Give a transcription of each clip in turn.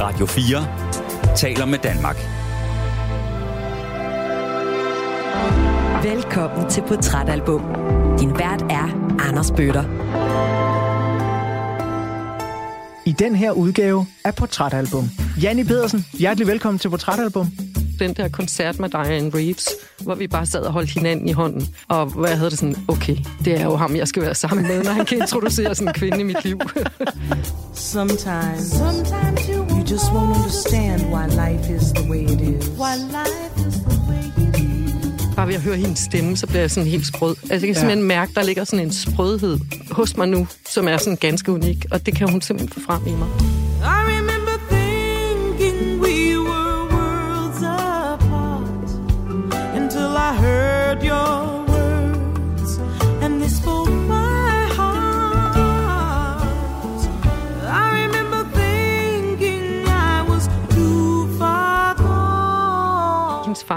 Radio 4 taler med Danmark. Velkommen til Portrætalbum. Din vært er Anders Bøtter. I den her udgave af Portrætalbum. Janni Pedersen, hjertelig velkommen til Portrætalbum. Den der koncert med Diane Reeves, hvor vi bare sad og holdt hinanden i hånden. Og hvor jeg havde det sådan, okay, det er jo ham, jeg skal være sammen med, når han kan introducere sådan en kvinde i mit liv. Sometimes, sometimes you, you just won't understand why life is the way it is. Why life is the way it is. Bare ved at høre hendes stemme, så bliver jeg sådan helt sprød. Altså, jeg kan simpelthen mærke, der ligger sådan en sprødhed hos mig nu, som er sådan ganske unik. Og det kan hun simpelthen få frem i mig. I remember thinking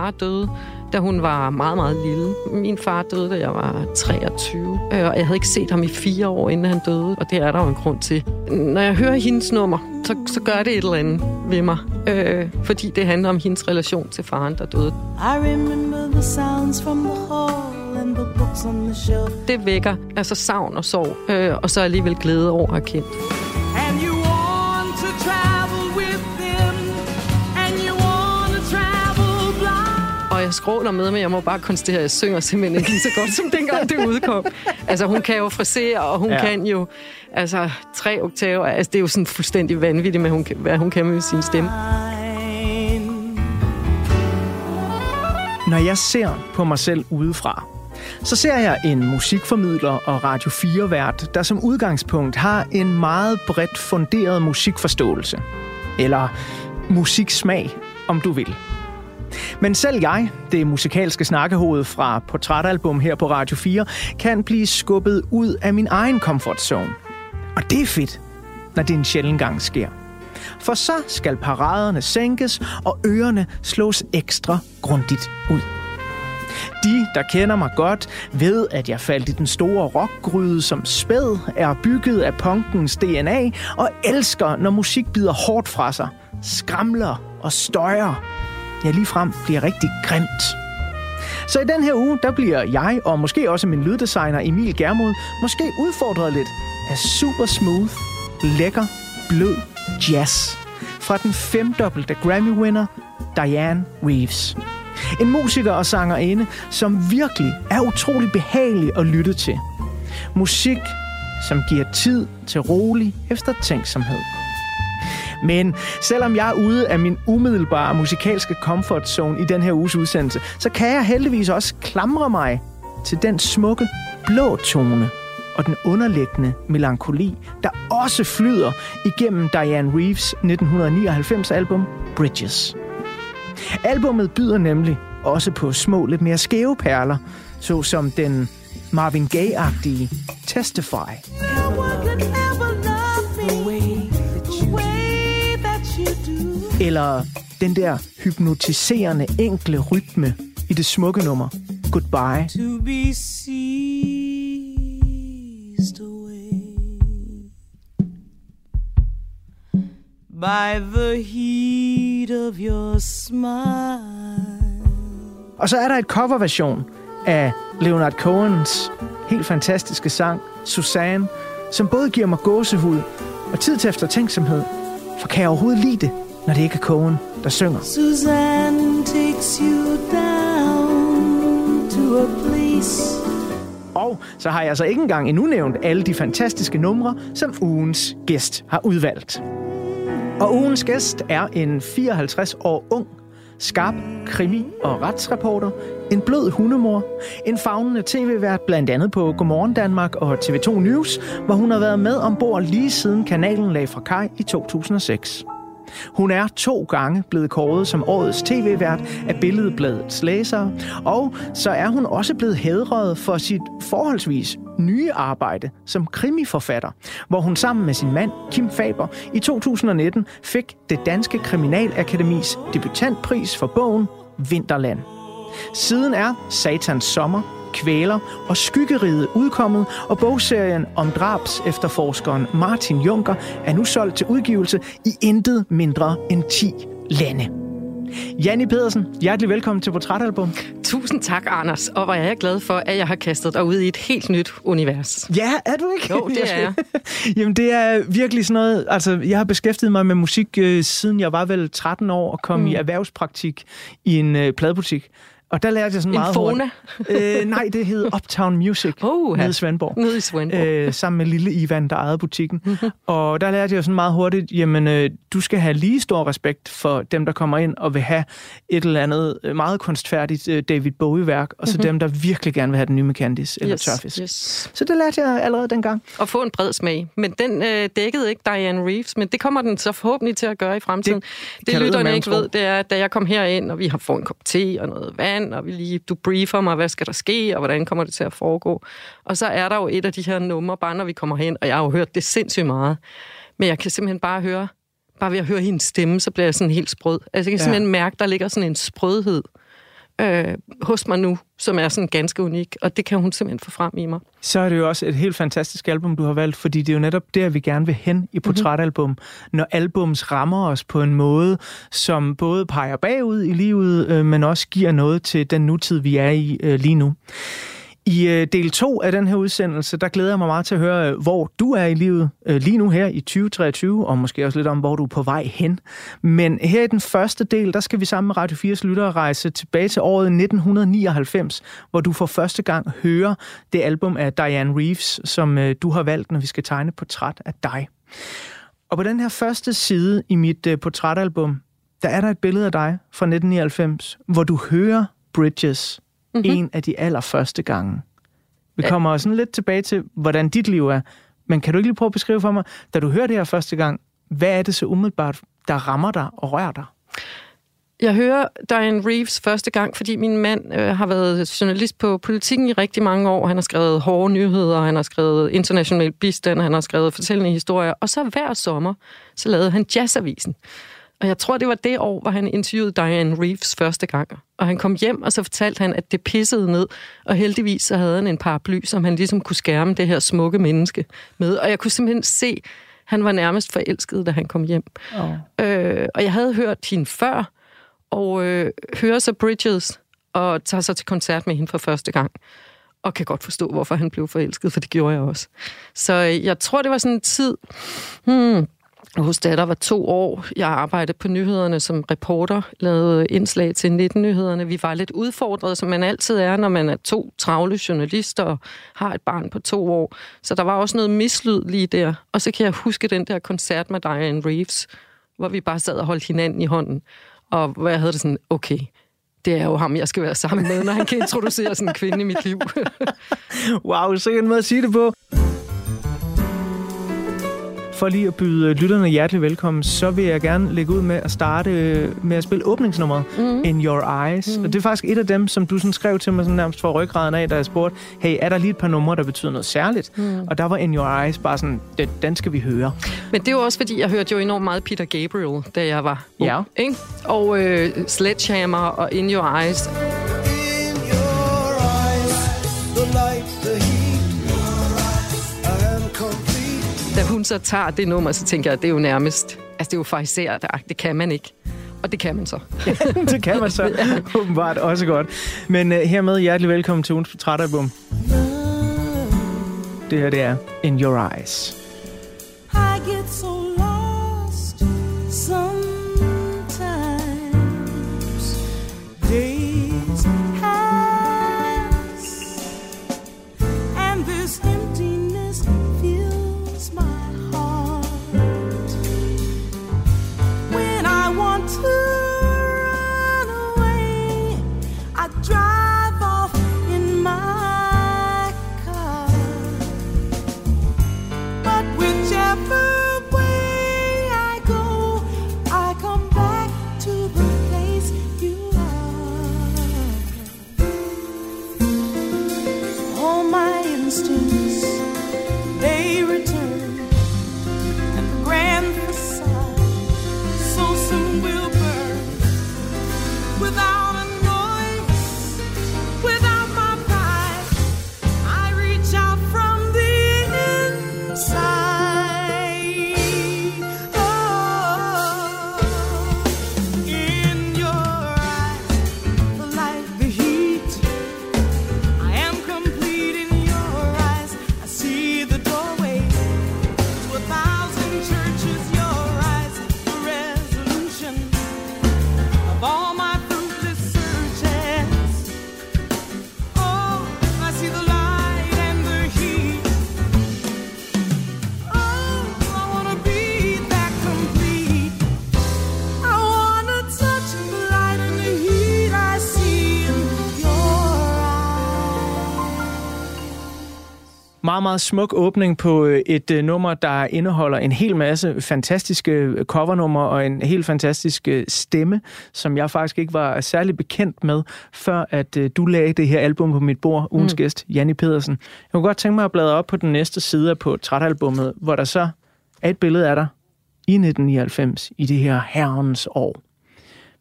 far døde, da hun var meget, meget lille. Min far døde, da jeg var 23, øh, og jeg havde ikke set ham i fire år, inden han døde, og det er der jo en grund til. Når jeg hører hendes nummer, så, så gør det et eller andet ved mig, øh, fordi det handler om hendes relation til faren, der døde. I remember the sounds from the hall. Det vækker altså savn og sorg, øh, og så alligevel glæde over at have jeg skråler med, men jeg må bare konstatere, at jeg synger simpelthen ikke lige så godt, som dengang det udkom. Altså, hun kan jo frisere, og hun Ja. kan jo altså, tre oktaver. Altså, det er jo sådan fuldstændig vanvittigt, med, hun kan, hvad hun kan med sin stemme. Når jeg ser på mig selv udefra, så ser jeg en musikformidler og Radio 4-vært, der som udgangspunkt har en meget bredt funderet musikforståelse. Eller musiksmag, om du vil. Men selv jeg, det musikalske snakkehoved fra Portrætalbum her på Radio 4, kan blive skubbet ud af min egen comfort zone. Og det er fedt, når det en sjældent gang sker. For så skal paraderne sænkes, og ørerne slås ekstra grundigt ud. De, der kender mig godt, ved, at jeg faldt i den store rockgryde som spæd, er bygget af punkens DNA og elsker, når musik bider hårdt fra sig, skramler og støjer. Ja, ligefrem bliver rigtig grimt. Så i den her uge, der bliver jeg, og måske også min lyddesigner Emil Germod, måske udfordret lidt af super smooth, lækker, blød jazz fra den femdobbelte Grammy-winner Diane Reeves. En musiker og sangerinde, som virkelig er utrolig behagelig at lytte til. Musik, som giver tid til rolig eftertænksomhed. Men selvom jeg er ude af min umiddelbare musikalske comfort zone i den her uges udsendelse, så kan jeg heldigvis også klamre mig til den smukke blå tone og den underliggende melankoli, der også flyder igennem Diane Reeves 1999 album Bridges. Albummet byder nemlig også på små, lidt mere skæve perler, såsom den Marvin Gaye-agtige Testify. Eller den der hypnotiserende enkle rytme i det smukke nummer Goodbye. To be seized away by the heat of your smile. Og så er der et coverversion af Leonard Cohens helt fantastiske sang Susanne, som både giver mig gåsehud og tid til eftertænksomhed. For kan jeg overhovedet lide det, når det ikke er Cohen, der synger? Suzanne takes you down to a place Og så har jeg altså ikke engang endnu nævnt alle de fantastiske numre, som ugens gæst har udvalgt. Og ugens gæst er en 54 år ung, skarp krimi- og retsreporter, en blød hundemor, en fagnende tv-vært blandt andet på Godmorgen Danmark og TV2 News, hvor hun har været med ombord lige siden kanalen lag fra kaj i 2006. Hun er to gange blevet kåret som årets tv-vært af Billedbladets læsere, og så er hun også blevet hædret for sit forholdsvis nye arbejde som krimiforfatter, hvor hun sammen med sin mand Kim Faber i 2019 fik det Danske Kriminalakademis debutantpris for bogen Vinterland. Siden er Satans Sommer, Kvæler og Skyggeriget udkommet, og bogserien om drabs efterforskeren Martin Junker er nu solgt til udgivelse i intet mindre end 10 lande. Janni Pedersen, hjertelig velkommen til Portrætalbum. Tusind tak, Anders. Og hvor er jeg glad for, at jeg har kastet dig ud i et helt nyt univers. Ja, er du ikke? Jo, det er jeg. Jamen, det er virkelig sådan noget... Altså, jeg har beskæftiget mig med musik, øh, siden jeg var vel 13 år og kom mm. i erhvervspraktik i en øh, pladebutik. Og der lærte jeg sådan En meget Fona? hurtigt. Øh, nej, det hed Uptown Music Oh, nede i Svendborg. Nede i Svendborg. Øh, sammen med lille Ivan, der ejede butikken. og der lærte jeg sådan meget hurtigt, jamen, øh, du skal have lige stor respekt for dem, der kommer ind og vil have et eller andet øh, meget kunstfærdigt øh, David Bowie-værk, og så dem, der virkelig gerne vil have den nye med Candice eller yes, Tørfisk. yes. Så det lærte jeg allerede dengang. Og få en bred smag. Men den øh, dækkede ikke Diane Reeves, men det kommer den så forhåbentlig til at gøre i fremtiden. Det, det lytterne ikke ved, det er, da jeg kom herind, og vi har fået en kop te og noget vand, og vi lige, du briefer mig, hvad skal der ske, og hvordan kommer det til at foregå. Og så er der jo et af de her numre, bare når vi kommer hen, og jeg har jo hørt det sindssygt meget. Men jeg kan simpelthen bare høre, bare ved at høre hendes stemme, så bliver jeg sådan helt sprød. Altså jeg kan Ja. simpelthen mærke, der ligger sådan en sprødhed øh, hos mig nu, som er sådan ganske unik, og det kan hun simpelthen få frem i mig. Så er det jo også et helt fantastisk album, du har valgt, fordi det er jo netop der, vi gerne vil hen i portrætalbum. Når albums rammer os på en måde, som både peger bagud i livet, øh, men også giver noget til den nutid, vi er i øh, lige nu. I øh, del 2 af den her udsendelse, der glæder jeg mig meget til at høre, øh, hvor du er i livet øh, lige nu her i 2023, og måske også lidt om, hvor du er på vej hen. Men her i den første del, der skal vi sammen med Radio 4's lyttere rejse tilbage til året 1999, hvor du for første gang hører det album af Diane Reeves, som du har valgt, når vi skal tegne portræt af dig. Og på den her første side i mit portrætalbum, der er der et billede af dig fra 1999, hvor du hører Bridges mm-hmm. en af de allerførste gange. Vi kommer sådan lidt tilbage til, hvordan dit liv er. Men kan du ikke lige prøve at beskrive for mig, da du hører det her første gang, hvad er det så umiddelbart, der rammer dig og rører dig? Jeg hører Diane Reeves første gang, fordi min mand øh, har været journalist på politikken i rigtig mange år. Han har skrevet hårde nyheder, han har skrevet international bistand, han har skrevet fortællende historier. Og så hver sommer, så lavede han Jazzavisen. Og jeg tror, det var det år, hvor han interviewede Diane Reeves første gang. Og han kom hjem, og så fortalte han, at det pissede ned. Og heldigvis så havde han en paraply, som han ligesom kunne skærme det her smukke menneske med. Og jeg kunne simpelthen se, han var nærmest forelsket, da han kom hjem. Oh. Øh, og jeg havde hørt hende før, og øh, hører så Bridges, og tager så til koncert med hende for første gang. Og kan godt forstå, hvorfor han blev forelsket, for det gjorde jeg også. Så øh, jeg tror, det var sådan en tid... Hmm, hos datter var to år. Jeg arbejdede på nyhederne som reporter, lavede indslag til 19-nyhederne. Vi var lidt udfordret, som man altid er, når man er to travle journalister og har et barn på to år. Så der var også noget mislyd lige der. Og så kan jeg huske den der koncert med Diane Reeves, hvor vi bare sad og holdt hinanden i hånden. Og hvor jeg havde det sådan, okay, det er jo ham, jeg skal være sammen med, når han kan introducere sådan en kvinde i mit liv. Wow, så en måde at sige det på. For lige at byde lytterne hjertelig velkommen, så vil jeg gerne lægge ud med at starte øh, med at spille åbningsnummeret mm. In Your Eyes. Mm. Og det er faktisk et af dem, som du sådan skrev til mig sådan nærmest for ryggraden af, da jeg spurgte, hey, er der lige et par numre, der betyder noget særligt? Mm. Og der var In Your Eyes bare sådan, den, den skal vi høre. Men det er jo også, fordi jeg hørte jo enormt meget Peter Gabriel, da jeg var ung, Ja. Ikke? Og øh, Sledgehammer og In Your Eyes. Da hun så tager det nummer, så tænker jeg, at det er jo nærmest... Altså, det er jo fariseret. Det kan man ikke. Og det kan man så. det kan man så åbenbart også godt. Men uh, hermed hjertelig velkommen til ugens portrætalbum. Det her, det er In Your Eyes. Meget, meget smuk åbning på øh, et øh, nummer, der indeholder en hel masse fantastiske øh, covernummer og en helt fantastisk øh, stemme, som jeg faktisk ikke var særlig bekendt med, før at øh, du lagde det her album på mit bord, ugens mm. gæst, Janni Pedersen. Jeg kunne godt tænke mig at bladre op på den næste side på trætalbummet, hvor der så er et billede af dig i 1999, i det her herrens år.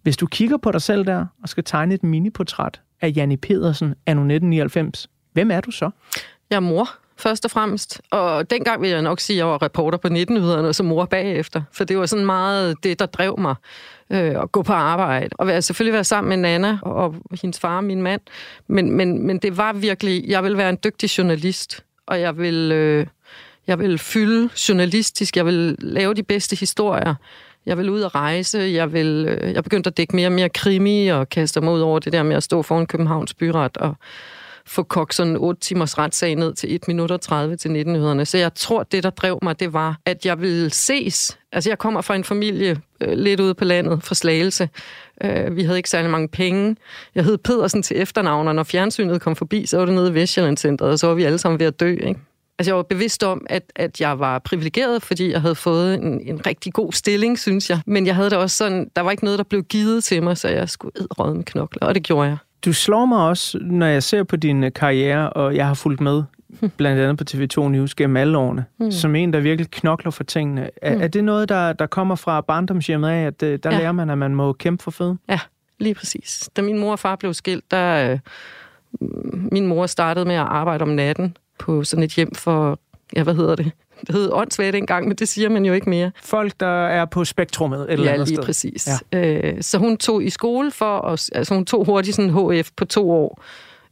Hvis du kigger på dig selv der og skal tegne et miniportræt af Janni Pedersen anno 1999, hvem er du så? Jeg er mor, først og fremmest. Og dengang vil jeg nok sige, at jeg var reporter på 19-nyhederne, og så mor bagefter. For det var sådan meget det, der drev mig øh, at gå på arbejde. Og være, selvfølgelig være sammen med Nana og, hendes far, min mand. Men, men, men det var virkelig, jeg vil være en dygtig journalist. Og jeg vil, øh, jeg vil fylde journalistisk. Jeg vil lave de bedste historier. Jeg vil ud og rejse. Jeg, vil, øh, jeg begyndte at dække mere og mere krimi og kaste mig ud over det der med at stå foran Københavns byret og få kogt sådan 8 timers retssag ned til 1 minut og 30 til 19 Så jeg tror, det, der drev mig, det var, at jeg ville ses. Altså, jeg kommer fra en familie øh, lidt ude på landet, fra Slagelse. Øh, vi havde ikke særlig mange penge. Jeg hed Pedersen til efternavn, og når fjernsynet kom forbi, så var det nede i Vestjyllandscenteret, og så var vi alle sammen ved at dø, ikke? Altså, jeg var bevidst om, at, at jeg var privilegeret, fordi jeg havde fået en, en rigtig god stilling, synes jeg. Men jeg havde det også sådan, der var ikke noget, der blev givet til mig, så jeg skulle edrøde med knokler, og det gjorde jeg. Du slår mig også, når jeg ser på din øh, karriere, og jeg har fulgt med, blandt andet på TV2 News gennem alle årene, mm. som en, der virkelig knokler for tingene. Er, mm. er det noget, der, der kommer fra barndomshjemmet af, at øh, der ja. lærer man, at man må kæmpe for føden? Ja, lige præcis. Da min mor og far blev skilt, der... Øh, min mor startede med at arbejde om natten på sådan et hjem for, ja, hvad hedder det? Det hed åndssvagt engang, men det siger man jo ikke mere. Folk, der er på spektrummet et eller ja, andet lige sted. præcis. Ja. Øh, så hun tog i skole for, at, altså hun tog hurtigt sådan HF på to år.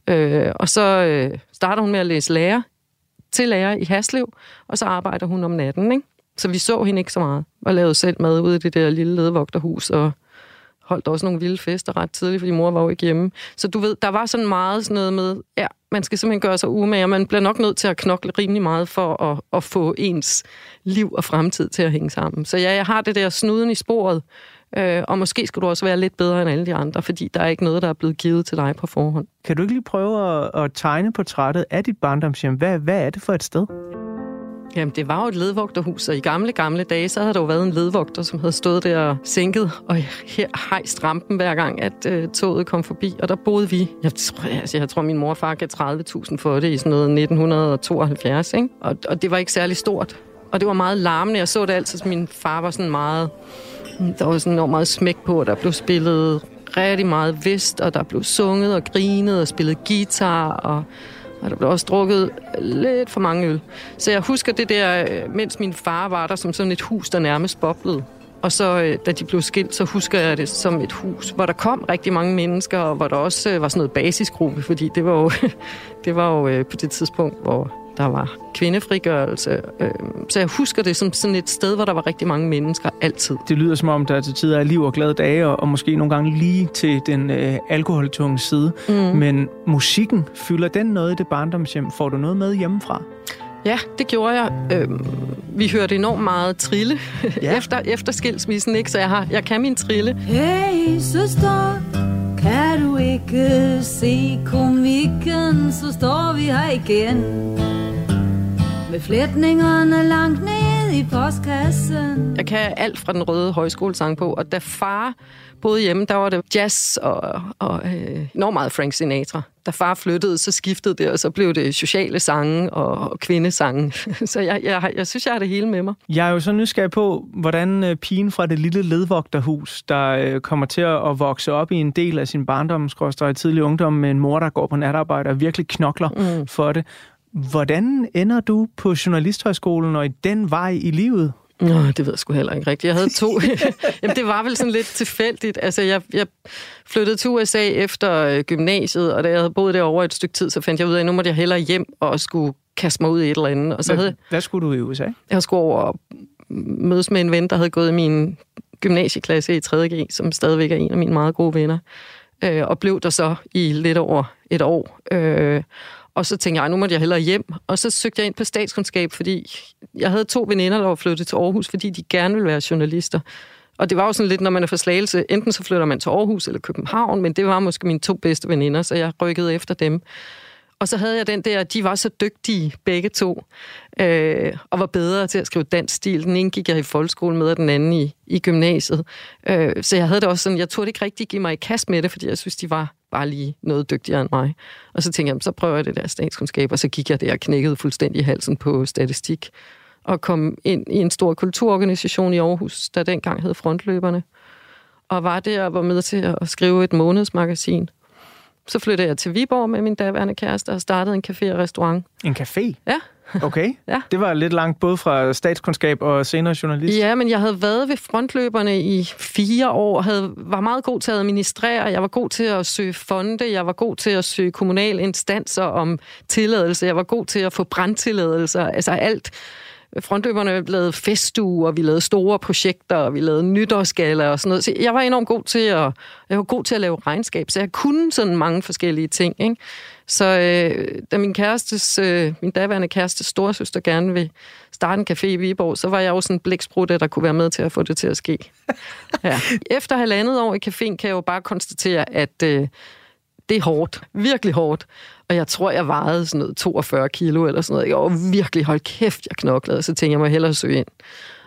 Øh, og så øh, starter hun med at læse lærer til lærer i Haslev, og så arbejder hun om natten, ikke? Så vi så hende ikke så meget, og lavede selv mad ude i det der lille ledevogterhus, og holdt også nogle vilde fester ret tidligt, fordi mor var jo ikke hjemme. Så du ved, der var sådan meget sådan noget med, ja, man skal simpelthen gøre sig umage, og man bliver nok nødt til at knokle rimelig meget for at, at få ens liv og fremtid til at hænge sammen. Så ja, jeg har det der snuden i sporet, øh, og måske skulle du også være lidt bedre end alle de andre, fordi der er ikke noget, der er blevet givet til dig på forhånd. Kan du ikke lige prøve at, at tegne portrættet af dit barndomshjem? Hvad, hvad er det for et sted? Jamen, det var jo et ledvogterhus, og i gamle, gamle dage, så havde der jo været en ledvogter, som havde stået der og sænket og her hejst rampen hver gang, at øh, toget kom forbi, og der boede vi. Jeg tror, altså, jeg tror min mor og far gav 30.000 for det i sådan noget 1972, ikke? Og, og det var ikke særlig stort. Og det var meget larmende. Jeg så det altid, at min far var sådan meget... Der var sådan enormt meget smæk på, og der blev spillet rigtig meget vest, og der blev sunget og grinet og spillet guitar, og og der blev også drukket lidt for mange øl. Så jeg husker det der, øh, mens min far var der, som sådan et hus, der nærmest boblede. Og så, øh, da de blev skilt, så husker jeg det som et hus, hvor der kom rigtig mange mennesker, og hvor der også øh, var sådan noget basisgruppe, fordi det var jo, det var jo på det tidspunkt, hvor der var kvindefrigørelse. Så jeg husker det som sådan et sted, hvor der var rigtig mange mennesker altid. Det lyder som om, der til tider er liv og glade dage, og måske nogle gange lige til den øh, alkoholtunge side. Mm. Men musikken, fylder den noget i det barndomshjem? Får du noget med hjemmefra? Ja, det gjorde jeg. Øhm, vi hørte enormt meget trille ja. efter, efter skilsmissen, ikke? så jeg, har, jeg kan min trille. Hey, søster, kan du ikke se komikken, så står vi her igen. Med flætningerne langt ned i postkassen. Jeg kan alt fra den røde højskolesang på, og da far boede hjemme, der var det jazz og, og øh, enormt meget Frank Sinatra. Da far flyttede, så skiftede det, og så blev det sociale sange og, og kvindesange. så jeg, jeg, jeg synes, jeg har det hele med mig. Jeg er jo så nysgerrig på, hvordan øh, pigen fra det lille ledvogterhus, der øh, kommer til at vokse op i en del af sin barndom, i tidlig ungdom, med en mor, der går på natarbejde og virkelig knokler mm. for det. Hvordan ender du på Journalisthøjskolen og i den vej i livet? Nå, det ved jeg sgu heller ikke rigtigt. Jeg havde to... Jamen, det var vel sådan lidt tilfældigt. Altså, jeg, jeg flyttede til USA efter øh, gymnasiet, og da jeg havde boet derovre et stykke tid, så fandt jeg ud af, at nu måtte jeg hellere hjem og skulle kaste mig ud i et eller andet. Og så hvad, havde, hvad skulle du i USA? Jeg skulle over og mødes med en ven, der havde gået i min gymnasieklasse i 3.G, som stadigvæk er en af mine meget gode venner. Øh, og blev der så i lidt over et år. Øh, og så tænkte jeg, nu måtte jeg hellere hjem. Og så søgte jeg ind på statskundskab, fordi jeg havde to veninder, der var flyttet til Aarhus, fordi de gerne ville være journalister. Og det var jo sådan lidt, når man er for slagelse, enten så flytter man til Aarhus eller København, men det var måske mine to bedste veninder, så jeg rykkede efter dem. Og så havde jeg den der, de var så dygtige begge to, øh, og var bedre til at skrive dansk stil. Den ene gik jeg i folkeskolen med, og den anden i, i gymnasiet. Øh, så jeg havde det også sådan, jeg turde ikke rigtig give mig i kast med det, fordi jeg synes, de var bare lige noget dygtigere end mig. Og så tænkte jeg, så prøver jeg det der statskundskab, og så gik jeg der og knækkede fuldstændig halsen på statistik, og kom ind i en stor kulturorganisation i Aarhus, der dengang hed Frontløberne, og var der og var med til at skrive et månedsmagasin. Så flyttede jeg til Viborg med min daværende kæreste og startede en café og restaurant. En café? Ja. Okay. Ja. Det var lidt langt både fra statskundskab og senere journalist. Ja, men jeg havde været ved frontløberne i fire år, havde, var meget god til at administrere, jeg var god til at søge fonde, jeg var god til at søge kommunale instanser om tilladelse, jeg var god til at få brandtilladelser, altså alt. Frontløberne lavede festuger, og vi lavede store projekter, og vi lavede nytårsgala og sådan noget. Så jeg var enormt god til at, jeg var god til at lave regnskab, så jeg kunne sådan mange forskellige ting. Ikke? Så øh, da min kærestes, øh, min daværende kærestes storesøster gerne vil starte en café i Viborg, så var jeg også en blæksprut, der kunne være med til at få det til at ske. Ja. Efter halvandet år i caféen kan jeg jo bare konstatere, at øh, det er hårdt. Virkelig hårdt. Og jeg tror, jeg vejede sådan noget 42 kilo eller sådan noget. Jeg var virkelig, hold kæft, jeg knoklede. Og så tænkte jeg, mig hellere søge ind.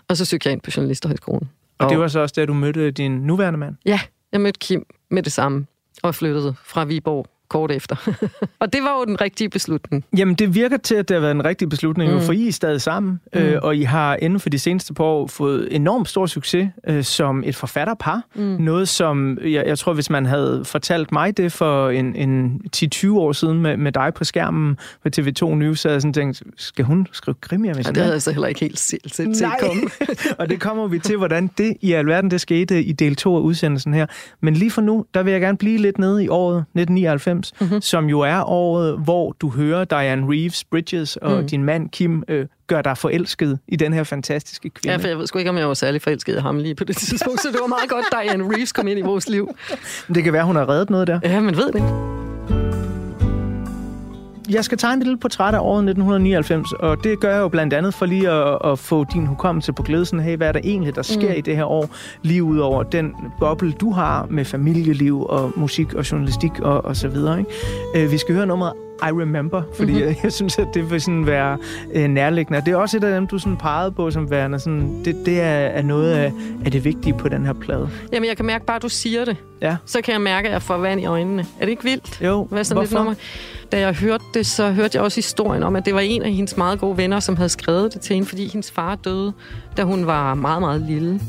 Og så søgte jeg ind på Journalisterhøjskolen. Og det var så også da du mødte din nuværende mand? Ja, jeg mødte Kim med det samme. Og flyttede fra Viborg kort efter. og det var jo den rigtige beslutning. Jamen, det virker til, at det har været en rigtig beslutning, mm. for I er stadig sammen, mm. øh, og I har inden for de seneste par år fået enormt stor succes øh, som et forfatterpar. Mm. Noget, som jeg, jeg tror, hvis man havde fortalt mig det for en, en 10-20 år siden med, med dig på skærmen på TV2 News, så havde jeg sådan tænkt, skal hun skrive krimier med ja, det havde jeg så heller ikke helt set, set, set komme. og det kommer vi til, hvordan det i alverden det skete i del 2 af udsendelsen her. Men lige for nu, der vil jeg gerne blive lidt nede i året 1999, mm-hmm. som jo er året, hvor du hører Diane Reeves Bridges og mm. din mand Kim øh, gør dig forelsket i den her fantastiske kvinde. Ja, for jeg ved sgu ikke, om jeg var særlig forelsket i ham lige på det tidspunkt, så det var meget godt, Diane Reeves kom ind i vores liv. Det kan være, hun har reddet noget der. Ja, men ved det jeg skal tegne et lille portræt af året 1999, og det gør jeg jo blandt andet for lige at, at få din hukommelse på glædelsen. Hey, hvad er der egentlig, der sker mm. i det her år, lige ud over den boble, du har med familieliv og musik og journalistik og, og så videre. Ikke? Uh, vi skal høre nummeret I Remember, fordi mm-hmm. jeg, jeg synes, at det vil sådan være uh, nærliggende. Det er også et af dem, du sådan pegede på som værende. Sådan, det, det er, er noget af, af det vigtige på den her plade. Jamen, jeg kan mærke bare, at du siger det. Ja. Så kan jeg mærke, at jeg får vand i øjnene. Er det ikke vildt? Jo, Hvad sådan hvorfor? Lidt nummer? Da jeg hørte det, så hørte jeg også historien om, at det var en af hendes meget gode venner, som havde skrevet det til hende, fordi hendes far døde, da hun var meget, meget lille.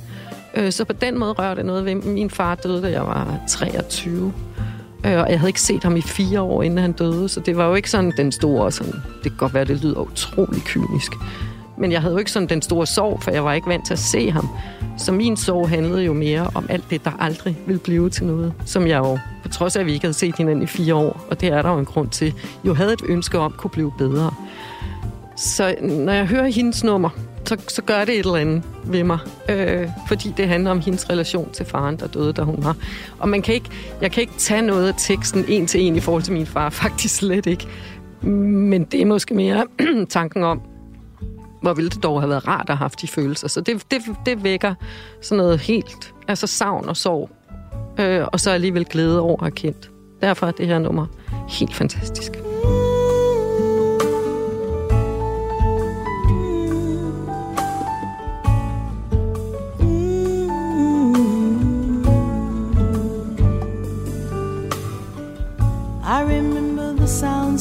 Øh, så på den måde rørte det noget ved. Min far døde, da jeg var 23. Øh, og jeg havde ikke set ham i fire år, inden han døde, så det var jo ikke sådan den store, sådan, det kan godt være, det lyder utrolig kynisk. Men jeg havde jo ikke sådan den store sorg, for jeg var ikke vant til at se ham. Så min sorg handlede jo mere om alt det, der aldrig ville blive til noget. Som jeg jo, på trods af, at vi ikke havde set hinanden i fire år, og det er der jo en grund til, jo havde et ønske om kunne blive bedre. Så når jeg hører hendes nummer, så, så gør det et eller andet ved mig. Øh, fordi det handler om hendes relation til faren, der døde, da hun var. Og man kan ikke, jeg kan ikke tage noget af teksten en til en i forhold til min far. Faktisk slet ikke. Men det er måske mere tanken om, hvor ville det dog have været rart at have haft de følelser. Så det, det, det vækker sådan noget helt, altså savn og sorg, øh, og så alligevel glæde over at have kendt. Derfor er det her nummer helt fantastisk.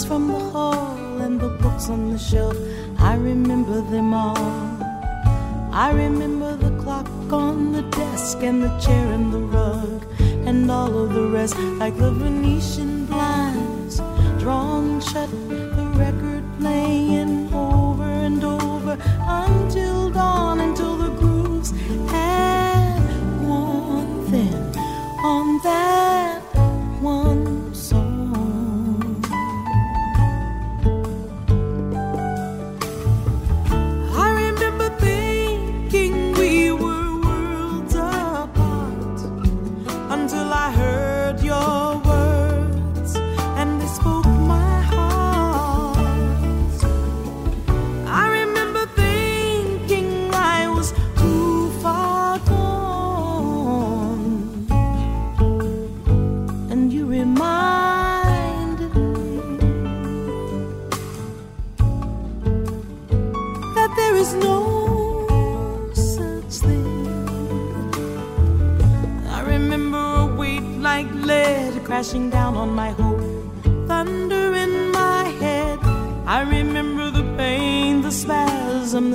From the hall and the books on the shelf. I remember them all. I remember the clock on the desk and the chair and the rug and all of the rest, like the Venetian blinds drawn shut, the record playing over and over until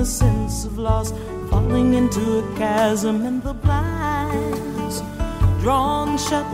the sense of loss, falling into a chasm, and the blinds drawn shut,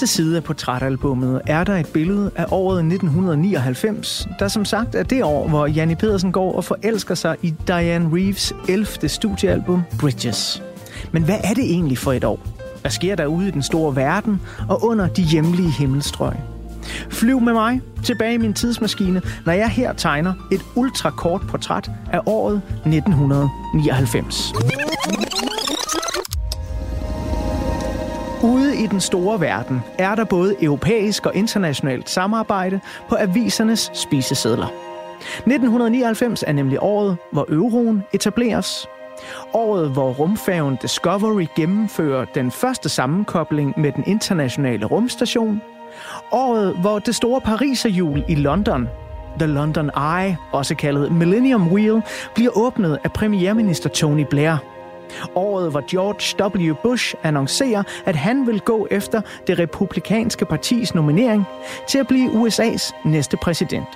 næste side af portrætalbummet er der et billede af året 1999, der som sagt er det år, hvor Janni Pedersen går og forelsker sig i Diane Reeves 11. studiealbum Bridges. Men hvad er det egentlig for et år? Hvad sker der ude i den store verden og under de hjemlige himmelstrøg? Flyv med mig tilbage i min tidsmaskine, når jeg her tegner et ultrakort portræt af året 1999. Ude i den store verden er der både europæisk og internationalt samarbejde på avisernes spisesedler. 1999 er nemlig året, hvor euroen etableres. Året, hvor rumfærgen Discovery gennemfører den første sammenkobling med den internationale rumstation. Året, hvor det store Pariserhjul i London, The London Eye, også kaldet Millennium Wheel, bliver åbnet af premierminister Tony Blair. Året, hvor George W. Bush annoncerer, at han vil gå efter det republikanske partis nominering til at blive USA's næste præsident.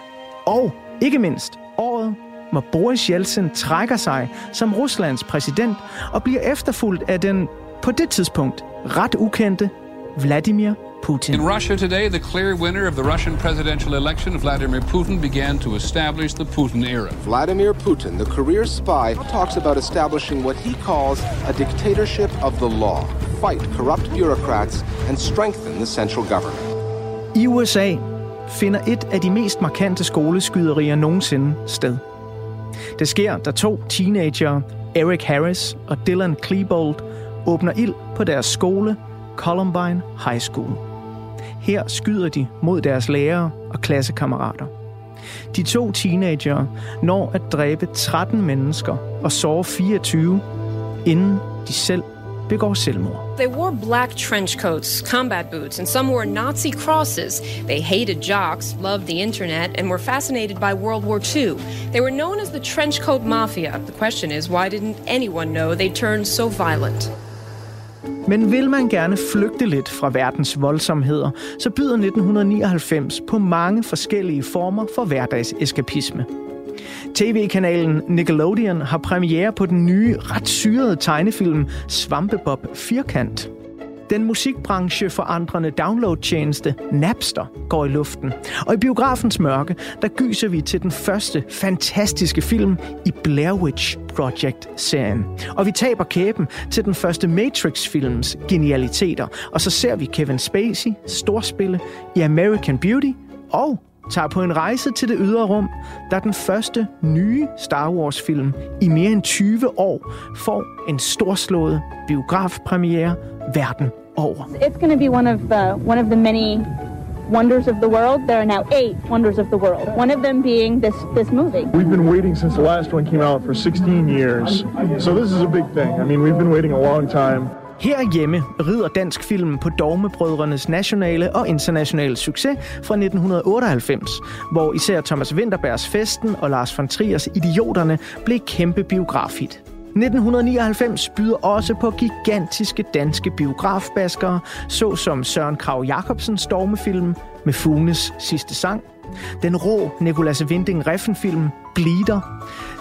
Og ikke mindst året, hvor Boris Yeltsin trækker sig som Ruslands præsident og bliver efterfulgt af den på det tidspunkt ret ukendte Vladimir Putin. In Russia today, the clear winner of the Russian presidential election, Vladimir Putin, began to establish the Putin era. Vladimir Putin, the career spy, talks about establishing what he calls a dictatorship of the law, fight corrupt bureaucrats, and strengthen the central government. I USA finder et af de mest markante skoleskyderier nogensinde sted. Det sker, da to teenager, Eric Harris og Dylan Klebold, åbner ild på deres skole, Columbine High School. Her skyder de mod deres lærere og klassekammerater. De to teenager når at dræbe 13 mennesker og såre 24, inden de selv begår selvmord. They wore black trench coats, combat boots, and some wore Nazi crosses. They hated jocks, loved the internet, and were fascinated by World War II. They were known as the Trench Coat Mafia. The question is, why didn't anyone know they turned so violent? Men vil man gerne flygte lidt fra verdens voldsomheder, så byder 1999 på mange forskellige former for hverdagseskapisme. TV-kanalen Nickelodeon har premiere på den nye, ret syrede tegnefilm Svampebob Firkant. Den musikbranche forandrende downloadtjeneste Napster går i luften. Og i biografens mørke, der gyser vi til den første fantastiske film i Blair Witch Project-serien. Og vi taber kæben til den første Matrix-films genialiteter. Og så ser vi Kevin Spacey storspille i American Beauty og tager på en rejse til det ydre rum, der den første nye Star Wars-film i mere end 20 år får en storslået biografpremiere verden over. It's going to be one of uh, one of the many wonders of the world. There are now eight wonders of the world. One of them being this this movie. We've been waiting since the last one came out for 16 years. So this is a big thing. I mean, we've been waiting a long time. Herhjemme rider dansk film på Dogmebrødrenes nationale og internationale succes fra 1998, hvor især Thomas Winterbergs Festen og Lars von Triers Idioterne blev kæmpe biografhit. 1999 byder også på gigantiske danske biografbaskere, såsom Søren Krav Jacobsens dogmefilm med Funes sidste sang, den rå Nicolas Winding Refn-film Bleeder,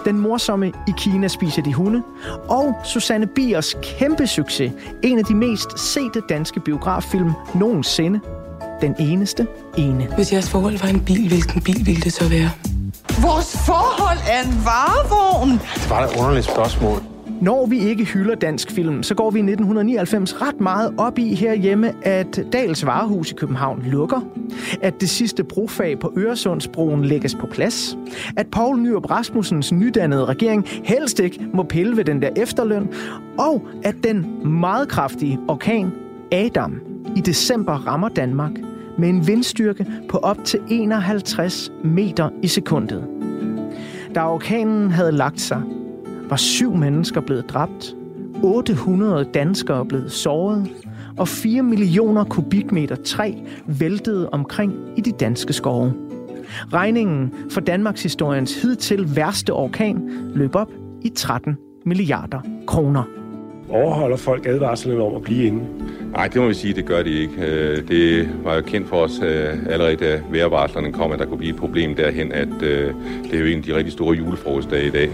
den morsomme I Kina spiser de hunde, og Susanne Biers kæmpe succes, en af de mest sete danske biograffilm nogensinde, Den eneste ene. Hvis jeres forhold var en bil, hvilken bil ville det så være? Vores forhold er en varevogn. Det var da et underligt spørgsmål. Når vi ikke hylder dansk film, så går vi i 1999 ret meget op i herhjemme, at Dals Varehus i København lukker, at det sidste brofag på Øresundsbroen lægges på plads, at Poul Nyrup Rasmussens nydannede regering helst ikke må pille ved den der efterløn, og at den meget kraftige orkan Adam i december rammer Danmark med en vindstyrke på op til 51 meter i sekundet. Da orkanen havde lagt sig, var syv mennesker blevet dræbt, 800 danskere blevet såret, og 4 millioner kubikmeter træ væltede omkring i de danske skove. Regningen for Danmarks historiens hidtil værste orkan løb op i 13 milliarder kroner. Overholder folk advarslen om at blive inde? Nej, det må vi sige, det gør de ikke. Øh, Det var jo kendt for os øh, allerede, da vejrvarslerne kom, at der kunne blive et problem derhen, at øh, det er jo en af de rigtig store julefrokostdage i dag.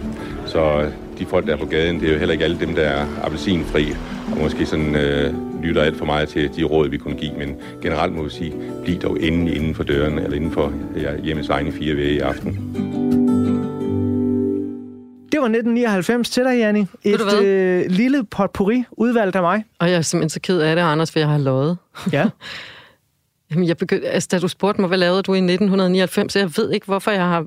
Så de folk, der er på gaden, det er jo heller ikke alle dem, der er appelsinfri, og måske sådan øh, lytter alt for meget til de råd, vi kunne give. Men generelt må vi sige, bliv dog inden, inden for døren, eller inden for ja, hjemmes egne fire vægge i aften. Det var 1999 til dig, Janni. Et øh, lille potpourri udvalgt af mig. Og jeg er simpelthen så ked af det, Anders, for jeg har løjet. Ja. Jamen, jeg begyndte, altså, da du spurgte mig, hvad lavede du i 1999, så jeg ved ikke, hvorfor jeg har...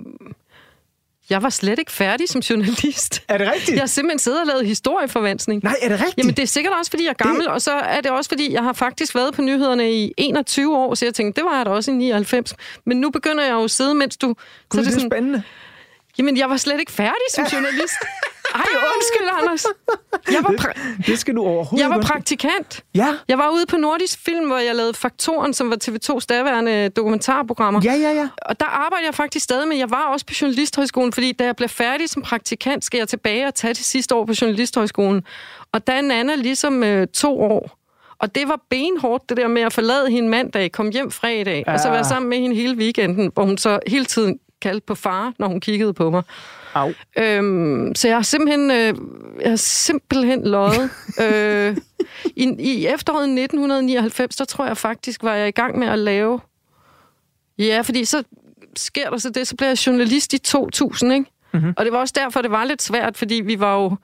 Jeg var slet ikke færdig som journalist. Er det rigtigt? Jeg har simpelthen siddet og lavet historieforvanskning. Nej, er det rigtigt? Jamen, det er sikkert også, fordi jeg er gammel, det... og så er det også, fordi jeg har faktisk været på nyhederne i 21 år, så jeg tænkte, det var jeg da også i 99. Men nu begynder jeg jo at sidde, mens du... Gud, det er spændende. Jamen, jeg var slet ikke færdig som journalist. Ej, undskyld, Anders. Jeg var, pra- Det skal du overhovedet jeg var praktikant. Ja. Jeg var ude på Nordisk Film, hvor jeg lavede Faktoren, som var TV2's daværende dokumentarprogrammer. Ja, ja, ja. Og der arbejder jeg faktisk stadig, men jeg var også på Journalisthøjskolen, fordi da jeg blev færdig som praktikant, skal jeg tilbage og tage det sidste år på Journalisthøjskolen. Og der er Nana ligesom øh, to år. Og det var benhårdt, det der med at forlade hende mandag, komme hjem fredag, ja. og så være sammen med hende hele weekenden, hvor hun så hele tiden kaldte på far, når hun kiggede på mig. Au. Øhm, så jeg har simpelthen, øh, jeg har simpelthen løjet. øh, i, I efteråret 1999, der tror jeg faktisk, var jeg i gang med at lave... Ja, fordi så sker der så det, så blev jeg journalist i 2000, ikke? Mm-hmm. Og det var også derfor, det var lidt svært, fordi vi var jo...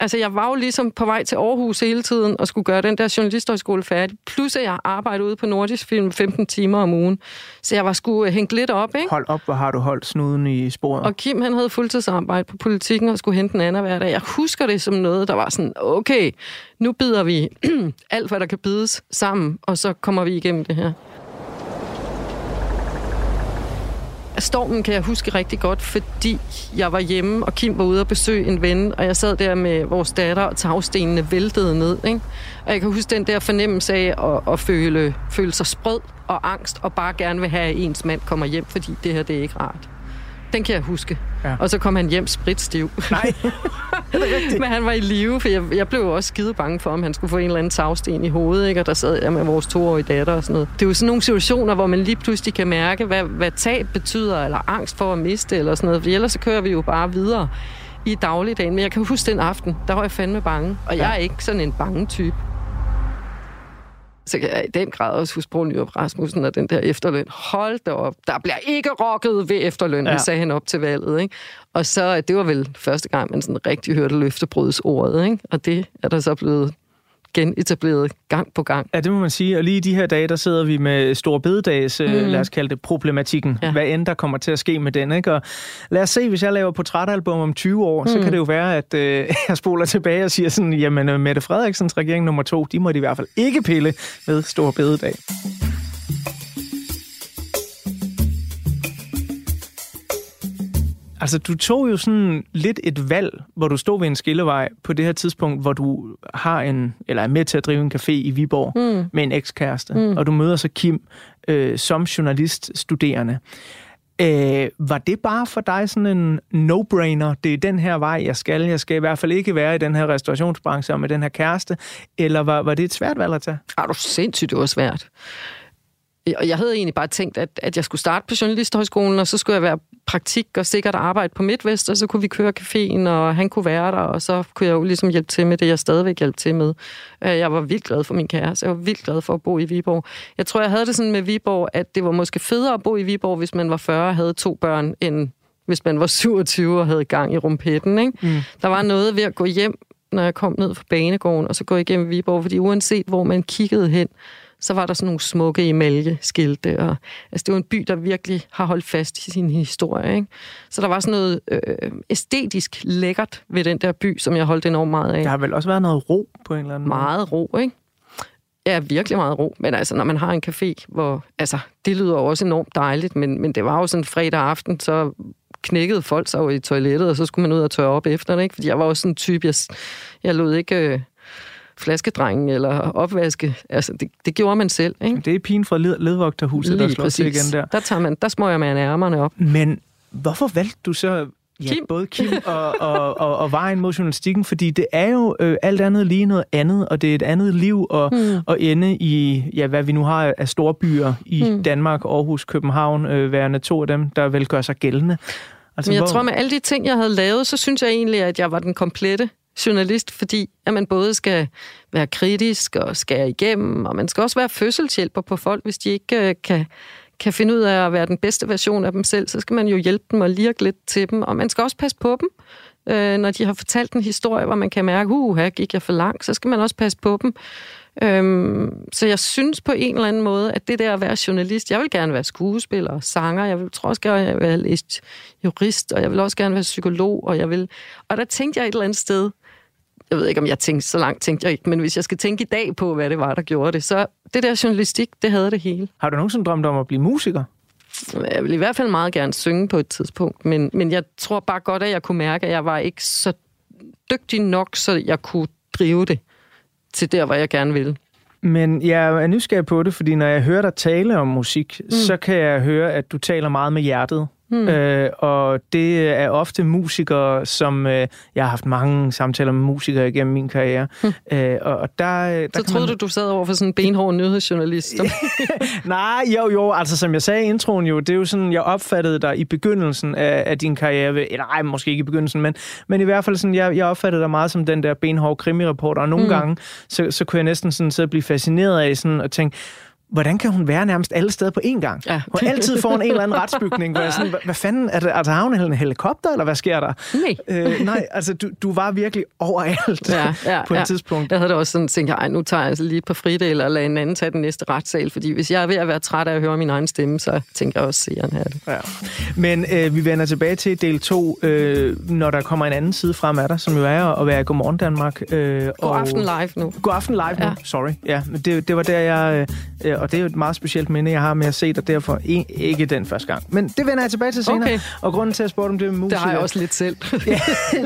Altså, jeg var jo ligesom på vej til Aarhus hele tiden og skulle gøre den der journalisthøjskole færdig. Plus, at jeg arbejdede ude på Nordisk Film 15 timer om ugen. Så jeg var sgu øh, hængt lidt op, ikke? Hold op, hvor har du holdt snuden i sporet. Og Kim, han havde fuldtidsarbejde på politikken og skulle hente en anden hver dag. Jeg husker det som noget, der var sådan, okay, nu bider vi alt, hvad der kan bides sammen, og så kommer vi igennem det her. Stormen kan jeg huske rigtig godt, fordi jeg var hjemme, og Kim var ude og besøge en ven, og jeg sad der med vores datter, og tagstenene væltede ned. Ikke? Og jeg kan huske den der fornemmelse af at, at føle, føle sig sprød og angst, og bare gerne vil have, at ens mand kommer hjem, fordi det her, det er ikke rart. Den kan jeg huske. Ja. Og så kom han hjem spritstiv. Nej, Men han var i live, for jeg, jeg blev jo også skide bange for, om han skulle få en eller anden tagsten i hovedet, ikke? og der sad jeg med vores toårige datter og sådan noget. Det er jo sådan nogle situationer, hvor man lige pludselig kan mærke, hvad, hvad tab betyder, eller angst for at miste, eller sådan noget, for ellers så kører vi jo bare videre i dagligdagen. Men jeg kan huske den aften, der var jeg fandme bange, og jeg er ikke sådan en bange type. Så kan jeg i den grad også huske Poul Nyrup Rasmussen og den der efterløn. Hold da op, der bliver ikke rocket ved efterløn, ja. Ja. sagde han op til valget. Ikke? Og så, det var vel første gang, man sådan rigtig hørte løftebrudsordet, ikke? og det er der så blevet genetableret gang på gang. Ja, det må man sige. Og lige i de her dage, der sidder vi med stor bededags, mm. Mm. lad os kalde det, problematikken. Ja. Hvad end der kommer til at ske med den. Ikke? Og lad os se, hvis jeg laver portrætalbum om 20 år, mm. så kan det jo være, at øh, jeg spoler tilbage og siger sådan, jamen øh, Mette Frederiksens regering nummer to, de må de i hvert fald ikke pille ved stor bededag. Altså, du tog jo sådan lidt et valg, hvor du stod ved en skillevej på det her tidspunkt, hvor du har en, eller er med til at drive en café i Viborg Mm. med en ekskæreste, Mm. og du møder så Kim øh, som journaliststuderende. Øh, var det bare for dig sådan en no-brainer? Det er den her vej, jeg skal. Jeg skal i hvert fald ikke være i den her restaurationsbranche og med den her kæreste. Eller var, var det et svært valg at tage? Er du sindssygt, det var svært. Og jeg havde egentlig bare tænkt, at, at jeg skulle starte på Journalisthøjskolen, og så skulle jeg være praktik og sikkert arbejde på MidtVest, og så kunne vi køre caféen, og han kunne være der, og så kunne jeg jo ligesom hjælpe til med det, jeg stadigvæk hjælpe til med. Øh, Jeg var vildt glad for min kæreste. Jeg var vildt glad for at bo i Viborg. Jeg tror, jeg havde det sådan med Viborg, at det var måske federe at bo i Viborg, hvis man var 40 og havde to børn, end hvis man var 27 og havde gang i rumpetten. Ikke? Mm. Der var noget ved at gå hjem, når jeg kom ned fra banegården, og så gå igennem Viborg, fordi uanset hvor man kiggede hen, så var der sådan nogle smukke emaljeskilte. Og, altså, det var en by, der virkelig har holdt fast i sin historie. Ikke? Så der var sådan noget øh, æstetisk lækkert ved den der by, som jeg holdt enormt meget af. Der har vel også været noget ro på en eller anden måde. Meget ro, ikke? Ja, virkelig meget ro. Men altså, når man har en café, hvor... Altså, det lyder jo også enormt dejligt, men, men det var jo sådan fredag aften, så knækkede folk sig jo i toilettet, og så skulle man ud og tørre op efter det, ikke? Fordi jeg var også sådan en type, jeg, jeg lod ikke øh, flaskedrengen eller opvaske. Altså, det, det gjorde man selv, ikke? Det er pigen fra led- ledvogterhuset, der Lige slår til præcis. igen der. Der, tager man, der smøger man ærmerne op. Men hvorfor valgte du så ja, Kim. både Kim og, og, og, og vejen mod journalistikken? Fordi det er jo øh, alt andet lige noget andet, og det er et andet liv at, mm. at ende i, ja, hvad vi nu har af store byer i mm. Danmark, Aarhus, København, øh, værende to af dem, der vel gør sig gældende. Altså, Men jeg hvor... tror, med alle de ting, jeg havde lavet, så synes jeg egentlig, at jeg var den komplette journalist, fordi at man både skal være kritisk og skære igennem, og man skal også være fødselshjælper på folk, hvis de ikke øh, kan, kan finde ud af at være den bedste version af dem selv, så skal man jo hjælpe dem og lirke lidt til dem, og man skal også passe på dem. Øh, når de har fortalt en historie, hvor man kan mærke, uh, her gik jeg for langt, så skal man også passe på dem. Øhm, så jeg synes på en eller anden måde, at det der at være journalist, jeg vil gerne være skuespiller og sanger, jeg vil, tror også gerne, være jeg vil jurist, og jeg vil også gerne være psykolog, og jeg vil... Og der tænkte jeg et eller andet sted, jeg ved ikke, om jeg tænkte, så langt tænkte jeg ikke, men hvis jeg skal tænke i dag på, hvad det var, der gjorde det, så det der journalistik, det havde det hele. Har du nogensinde drømt om at blive musiker? Jeg vil i hvert fald meget gerne synge på et tidspunkt, men, men jeg tror bare godt, at jeg kunne mærke, at jeg var ikke så dygtig nok, så jeg kunne drive det til der, hvor jeg gerne ville. Men jeg er nysgerrig på det, fordi når jeg hører dig tale om musik, mm. så kan jeg høre, at du taler meget med hjertet. Mm. Øh, og det er ofte musikere, som øh, jeg har haft mange samtaler med musikere igennem min karriere. Mm. Øh, og, og der, der Så troede man... du, du sad over for sådan en benhård nyhedsjournalist? Nej, jo, jo, altså som jeg sagde i introen jo, det er jo sådan, jeg opfattede dig i begyndelsen af, af din karriere, eller ej, måske ikke i begyndelsen, men, men i hvert fald sådan, jeg, jeg opfattede dig meget som den der benhårde krimireporter, og nogle mm. gange, så, så kunne jeg næsten sådan sidde og blive fascineret af sådan, og tænke, hvordan kan hun være nærmest alle steder på én gang? Ja. Hun er altid foran en eller anden retsbygning, hvor jeg sådan, hvad, hvad fanden, er det, altså har hun en helikopter, eller hvad sker der? Nej. Øh, nej, altså du, du var virkelig overalt ja, ja, på et ja. tidspunkt. Jeg havde da også sådan tænkt, ej, nu tager jeg altså lige et par fridele, og lader en anden tage den næste retssal, fordi hvis jeg er ved at være træt af at høre min egen stemme, så tænker jeg også, at seeren det. Ja. Men øh, vi vender tilbage til del 2, øh, når der kommer en anden side frem af dig, som jo er at være Godmorgen Danmark. Øh, God og... aften live nu. God aften live nu, Ja. sorry. Ja, men det, det var der, jeg... Øh, og det er jo et meget specielt minde, jeg har med at se dig, derfor ikke den første gang. Men det vender jeg tilbage til senere. Okay. Og grunden til at spørge om det med Det musikere... har jeg også lidt selv. ja,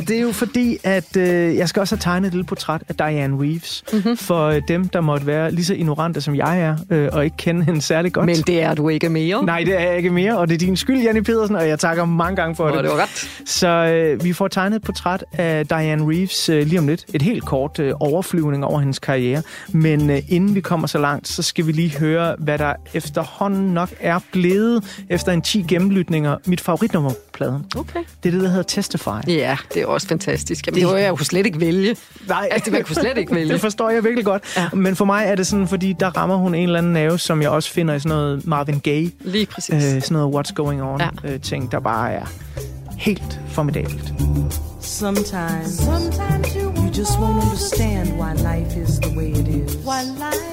det er jo fordi, at øh, jeg skal også have tegnet et lille portræt af Diane Reeves. Mm-hmm. For øh, dem, der måtte være lige så ignorante, som jeg er, øh, og ikke kende hende særlig godt. Men det er du ikke mere. Nej, det er jeg ikke mere, og det er din skyld, Janne Pedersen, og jeg takker mange gange for Nå, det. det var ret. Så øh, vi får tegnet et portræt af Diane Reeves øh, lige om lidt. Et helt kort øh, overflyvning over hendes karriere. Men øh, inden vi kommer så langt, så skal vi lige høre, hvad der efterhånden nok er blevet efter en 10 gennemlytninger. Mit favoritnummer på pladen. Okay. Det er det, der hedder Testify. Ja, det er også fantastisk. Jamen, det, det var jeg jo slet ikke vælge. Nej, Altså, man kunne slet ikke vælge. det forstår jeg virkelig godt. Ja. Men for mig er det sådan, fordi der rammer hun en eller anden nerve, som jeg også finder i sådan noget Marvin Gaye. Lige præcis. Øh, sådan noget What's Going On Ja. øh, ting, der bare er helt formidabelt. Sometimes, sometimes you, you just won't understand why life is the way it is. Why life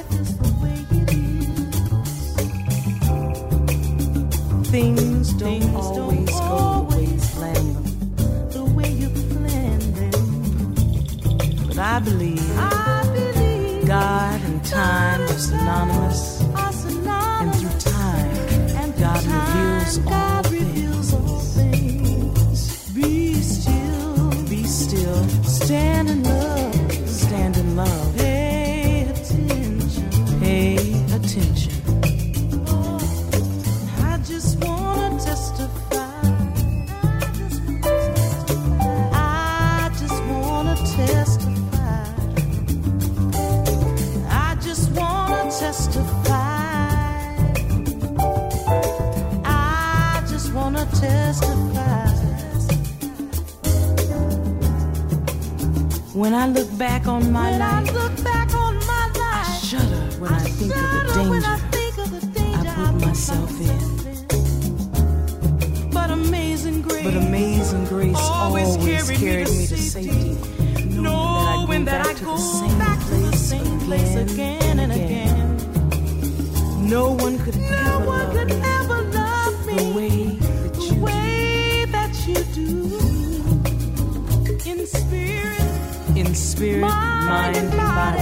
Things don't Things always don't go the way you always plan them. The way you plan them. But I believe I believe God and time are synonymous. are synonymous. And through time, And God time, reveals all God reveals all things. Be still, be still, stand in When I look back on my When I life, look back on my I shudder when I, think of the danger I of the danger I put myself in. But amazing grace, But grace always, always carried me to safety. Knowing that I'd go back to the same place again and again. No one could no ever one love could ever in spirit, mind, and body,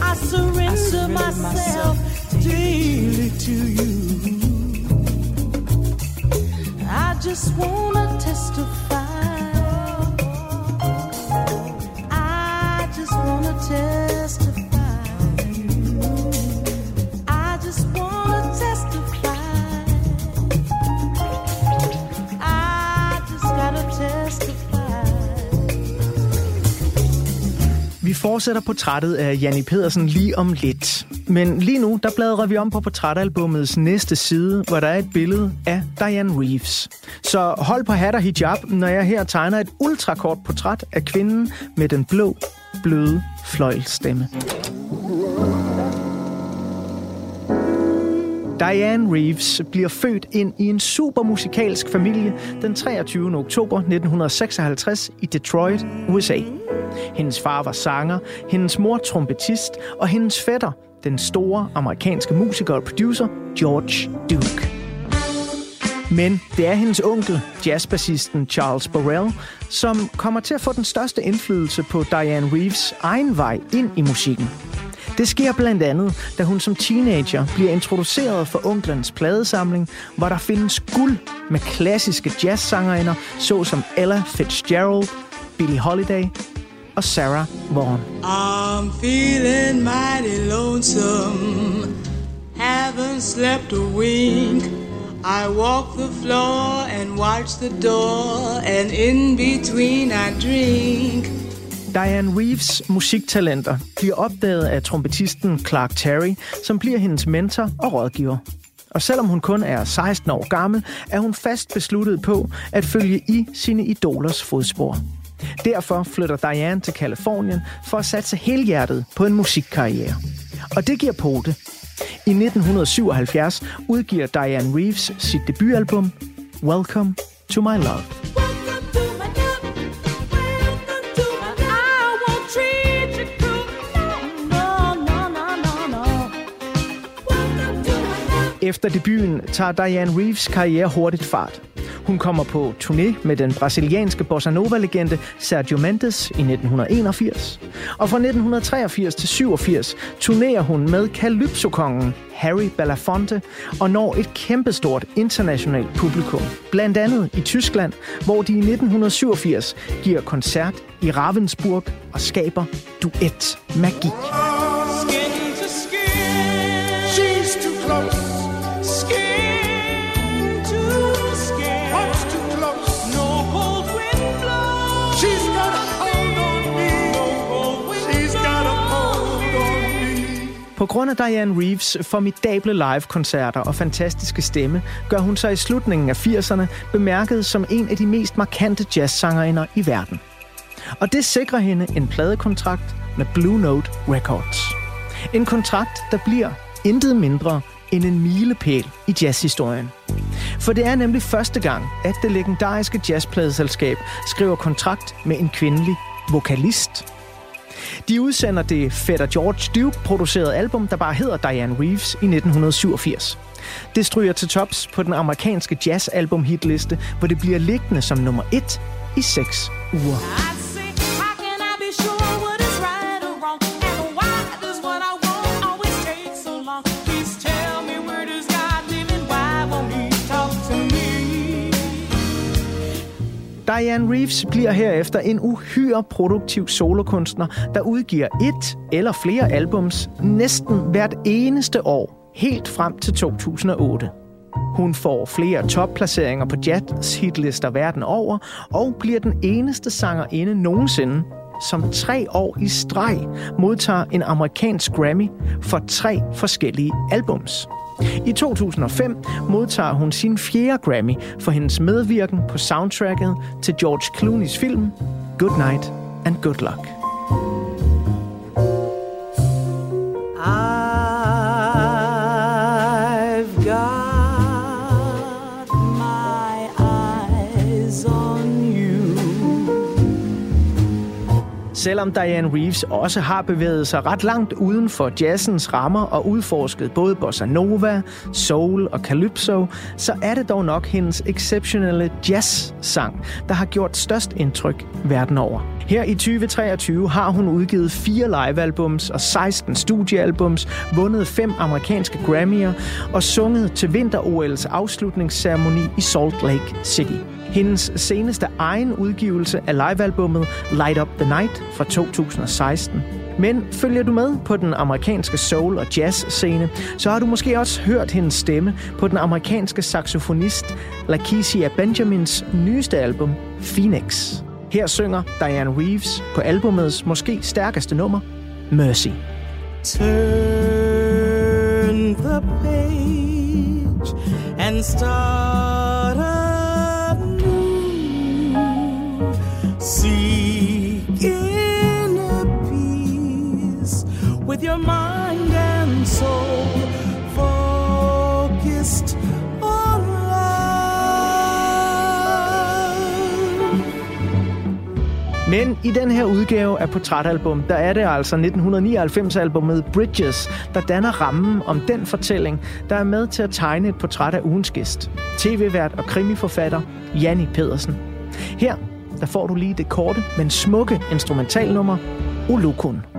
I surrender, I surrender myself, myself daily to you. I just wanna testify. I just wanna testify. Fortsætter portrættet af Janni Pedersen lige om lidt. Men lige nu, der bladrer vi om på portrætalbummets næste side, hvor der er et billede af Diane Reeves. Så hold på hat og hijab, når jeg her tegner et ultrakort portræt af kvinden med den blå, bløde fløjlstemme. Diane Reeves bliver født ind i en supermusikalsk familie den 23. oktober 1956 i Detroit, USA. Hendes far var sanger, hendes mor trompetist, og hendes fætter, den store amerikanske musiker og producer George Duke. Men det er hendes onkel, jazzbassisten Charles Burrell, som kommer til at få den største indflydelse på Diane Reeves egen vej ind i musikken. Det sker blandt andet, da hun som teenager bliver introduceret for onklens pladesamling, hvor der findes guld med klassiske jazzsangerinder, såsom Ella Fitzgerald, Billie Holiday og Sarah Vaughan. I'm feeling mighty lonesome, haven't slept a wink. I walk the floor and watch the door, and in between I drink. Diane Reeves musiktalenter bliver opdaget af trompetisten Clark Terry, som bliver hendes mentor og rådgiver. Og selvom hun kun er 16 år gammel, er hun fast besluttet på at følge i sine idolers fodspor. Derfor flytter Diane til Kalifornien for at satse helhjertet på en musikkarriere. Og det giver pote. I 1977 udgiver Diane Reeves sit debutalbum Welcome to My Love. Efter debuten tager Diane Reeves karriere hurtigt fart. Hun kommer på turné med den brasilianske bossa nova-legende Sergio Mendes i 1981. Og fra 1983 til 87 turnerer hun med Calypso-kongen Harry Belafonte og når et kæmpestort internationalt publikum. Blandt andet i Tyskland, hvor de i 1987 giver koncert i Ravensburg og skaber duet-magi. På grund af Diane Reeves formidable live-koncerter og fantastiske stemme, gør hun sig i slutningen af 80'erne bemærket som en af de mest markante jazzsangerinder i verden. Og det sikrer hende en pladekontrakt med Blue Note Records. En kontrakt, der bliver intet mindre end en milepæl i jazzhistorien. For det er nemlig første gang, at det legendariske jazzpladeselskab skriver kontrakt med en kvindelig vokalist de udsender det Fætter George Duke producerede album, der bare hedder Diane Reeves i 1987. Det stryger til tops på den amerikanske jazzalbum hitliste, hvor det bliver liggende som nummer et i seks uger. Diane Reeves bliver herefter en uhyre produktiv solokunstner, der udgiver et eller flere albums næsten hvert eneste år, helt frem til 2008. Hun får flere topplaceringer på jazz hitlister verden over, og bliver den eneste sangerinde nogensinde, som tre år i streg modtager en amerikansk Grammy for tre forskellige albums. I 2005 modtager hun sin fjerde Grammy for hendes medvirken på soundtracket til George Clooney's film Good Night and Good Luck. I Selvom Diane Reeves også har bevæget sig ret langt uden for jazzens rammer og udforsket både bossa nova, soul og calypso, så er det dog nok hendes exceptionelle jazz-sang, der har gjort størst indtryk verden over. Her i 2023 har hun udgivet fire livealbums og 16 studiealbums, vundet fem amerikanske Grammy'er og sunget til vinter-OL's afslutningsceremoni i Salt Lake City. Hendes seneste egen udgivelse af livealbummet Light Up the Night fra 2016. Men følger du med på den amerikanske soul- og jazz-scene, så har du måske også hørt hendes stemme på den amerikanske saxofonist Lakecia Benjamins nyeste album, Phoenix. Her synger Diane Reeves på albumets måske stærkeste nummer, Mercy. Turn the page and start Seek inner peace with your mind and soul focused on love. Men i den her udgave af Portrætalbum, der er det altså 1999-albummet Bridges, der danner rammen om den fortælling, der er med til at tegne et portræt af ugens gæst. TV-vært og krimiforfatter Janni Pedersen. Her der får du lige det korte, men smukke instrumentalnummer, Ulukun.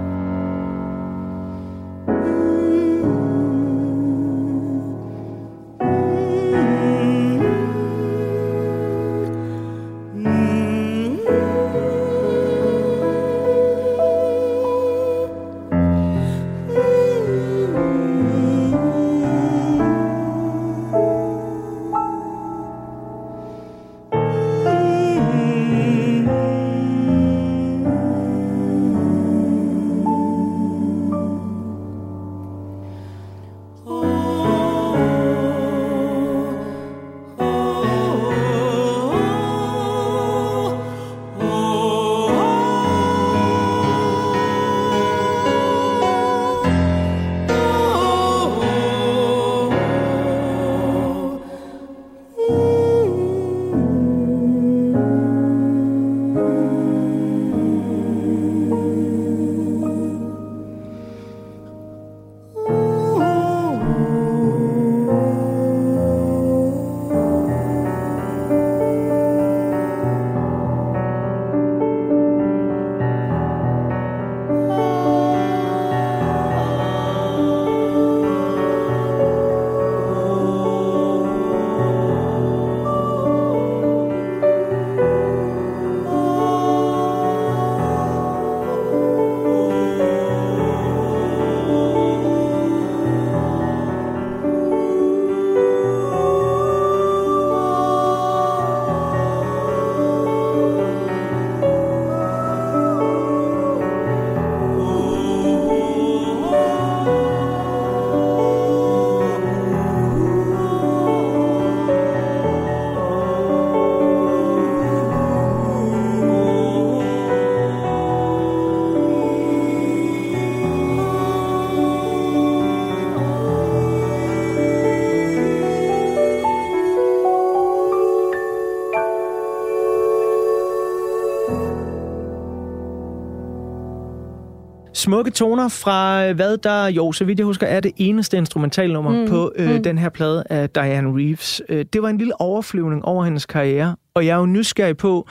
Smukke toner fra, hvad der jo, så vidt jeg husker, er det eneste instrumentalnummer mm. på øh, mm. den her plade af Diane Reeves. Øh, det var en lille overflyvning over hendes karriere, og jeg er jo nysgerrig på,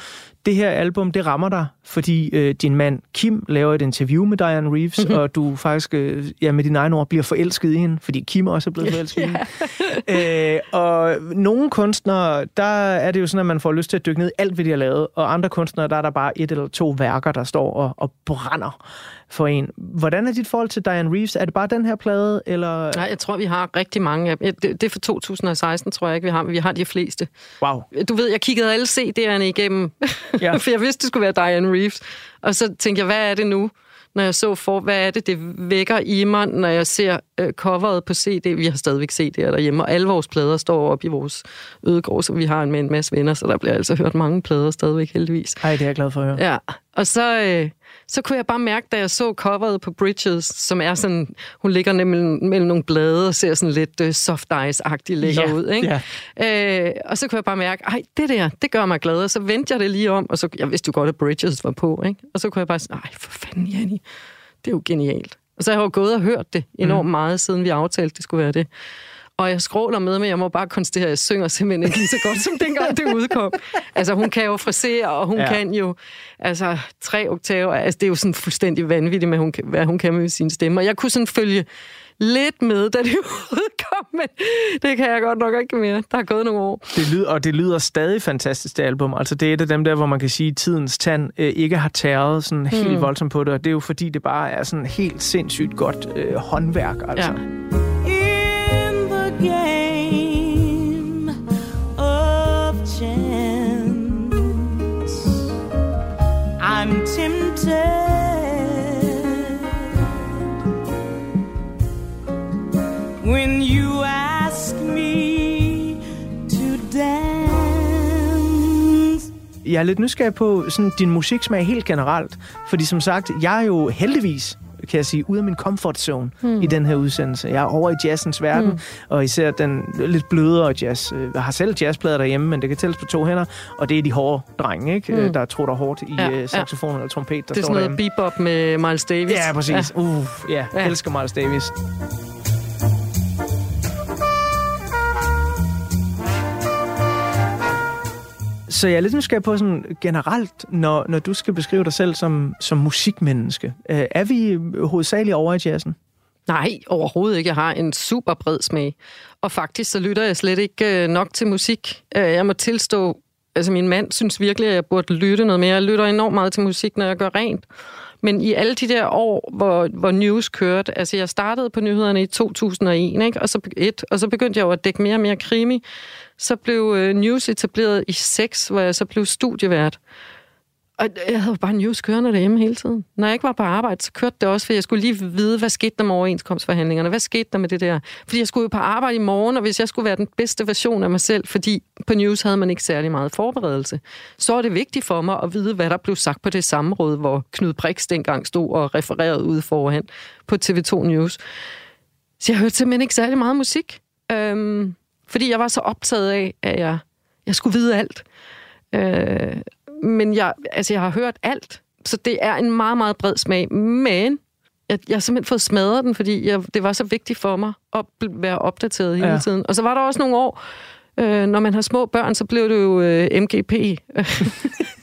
det her album, det rammer dig, fordi øh, din mand Kim laver et interview med Diane Reeves, mm-hmm. og du faktisk, øh, ja, med dine egne ord, bliver forelsket i hende, fordi Kim også er blevet forelsket i hende. Øh, og nogle kunstnere, der er det jo sådan, at man får lyst til at dykke ned i alt, hvad de har lavet, og andre kunstnere, der er der bare et eller to værker, der står og, og brænder for en. Hvordan er dit forhold til Diane Reeves? Er det bare den her plade, eller... Nej, jeg tror, vi har rigtig mange af dem. Det, det er for 2016, tror jeg ikke, vi har, men vi har de fleste. Wow. Du ved, jeg kiggede alle CD'erne igennem, ja. for jeg vidste, det skulle være Diane Reeves. Og så tænkte jeg, hvad er det nu? når jeg så for, hvad er det, det vækker i mig, når jeg ser øh, coveret på CD. Vi har stadigvæk CD'er derhjemme, og alle vores plader står op i vores ødegård, så vi har en med en masse venner, så der bliver altså hørt mange plader stadigvæk heldigvis. Ej, det er jeg glad for at høre. Ja, og så, øh, så kunne jeg bare mærke, da jeg så coveret på Bridges, som er sådan, hun ligger mellem, mellem nogle blade og ser sådan lidt uh, soft ice-agtig lækker Ja, ud. Ikke? Øh, og så kunne jeg bare mærke, ej, det der, det gør mig glad. Og så vendte jeg det lige om, og så, jeg vidste jo godt, at Bridges var på. Ikke? Og så kunne jeg bare sige, ej, for fanden, Janni, det er jo genialt. Og så har jeg jo gået og hørt det enormt meget, siden vi aftalte, det skulle være det. Og jeg skråler med, men jeg må bare konstatere, at jeg synger simpelthen ikke lige så godt, som dengang det udkom. Altså, hun kan jo frisere, og hun Ja. kan jo altså, tre oktaver. Altså, det er jo sådan fuldstændig vanvittigt, med, hun, kan- hvad hun kan med sin stemme. Og jeg kunne sådan følge lidt med, da det udkom, men det kan jeg godt nok ikke mere. Der er gået nogle år. Det lyder, og det lyder stadig fantastisk, det album. Altså, det er et af dem der, hvor man kan sige, at tidens tand øh, ikke har tæret sådan helt Mm. voldsomt på det. Og det er jo fordi, det bare er sådan helt sindssygt godt øh, håndværk. Altså. Ja. Jeg er lidt nysgerrig på sådan, din musiksmag helt generelt. Fordi som sagt, jeg er jo heldigvis kan jeg sige, ude af min comfort zone Hmm. mm. i den her udsendelse. Jeg er over i jazzens verden, Hmm. mm. og især den lidt blødere jazz. Jeg har selv jazzplader derhjemme, men det kan tælles på to hænder, og det er de hårde drenge, ikke? Hmm. Mm. der trutter hårdt i Ja, ja, ja. saxofon eller trompet, der Det er står sådan noget derhjemme. bebop med Miles Davis. Ja, præcis. Ja. Uh, Ja. ja, elsker Miles Davis. Så jeg er lidt nysgerrig på sådan generelt, når, når du skal beskrive dig selv som, som musikmenneske. Øh, er vi hovedsageligt over i jazzen? Nej, overhovedet ikke. Jeg har en super bred smag. Og faktisk så lytter jeg slet ikke øh, nok til musik. Øh, Jeg må tilstå, altså min mand synes virkelig, at jeg burde lytte noget mere. Jeg lytter enormt meget til musik, når jeg gør rent. Men i alle de der år, hvor, hvor news kørte, altså jeg startede på nyhederne i 2001, ikke? Og, så, et, og så begyndte jeg jo at dække mere og mere krimi. Så blev øh, news etableret i 6, hvor jeg så blev studievært. Og jeg havde bare news kørende derhjemme hele tiden. Når jeg ikke var på arbejde, så kørte det også, for jeg skulle lige vide, hvad skete der med overenskomstforhandlingerne? Hvad skete der med det der? Fordi jeg skulle jo på arbejde i morgen, og hvis jeg skulle være den bedste version af mig selv, fordi på news havde man ikke særlig meget forberedelse, så var det vigtigt for mig at vide, hvad der blev sagt på det samråd, hvor Knud Brix dengang stod og refererede ude foran på TV2 News. Så jeg hørte simpelthen ikke særlig meget musik. Øhm, fordi jeg var så optaget af, at jeg, jeg skulle vide alt. Øh, men jeg, altså, jeg har hørt alt, så det er en meget, meget bred smag. Men jeg, jeg har simpelthen fået smadret den, fordi jeg, det var så vigtigt for mig at være opdateret hele Ja. tiden. Og så var der også nogle år, øh, når man har små børn, så blev det jo øh, MGP.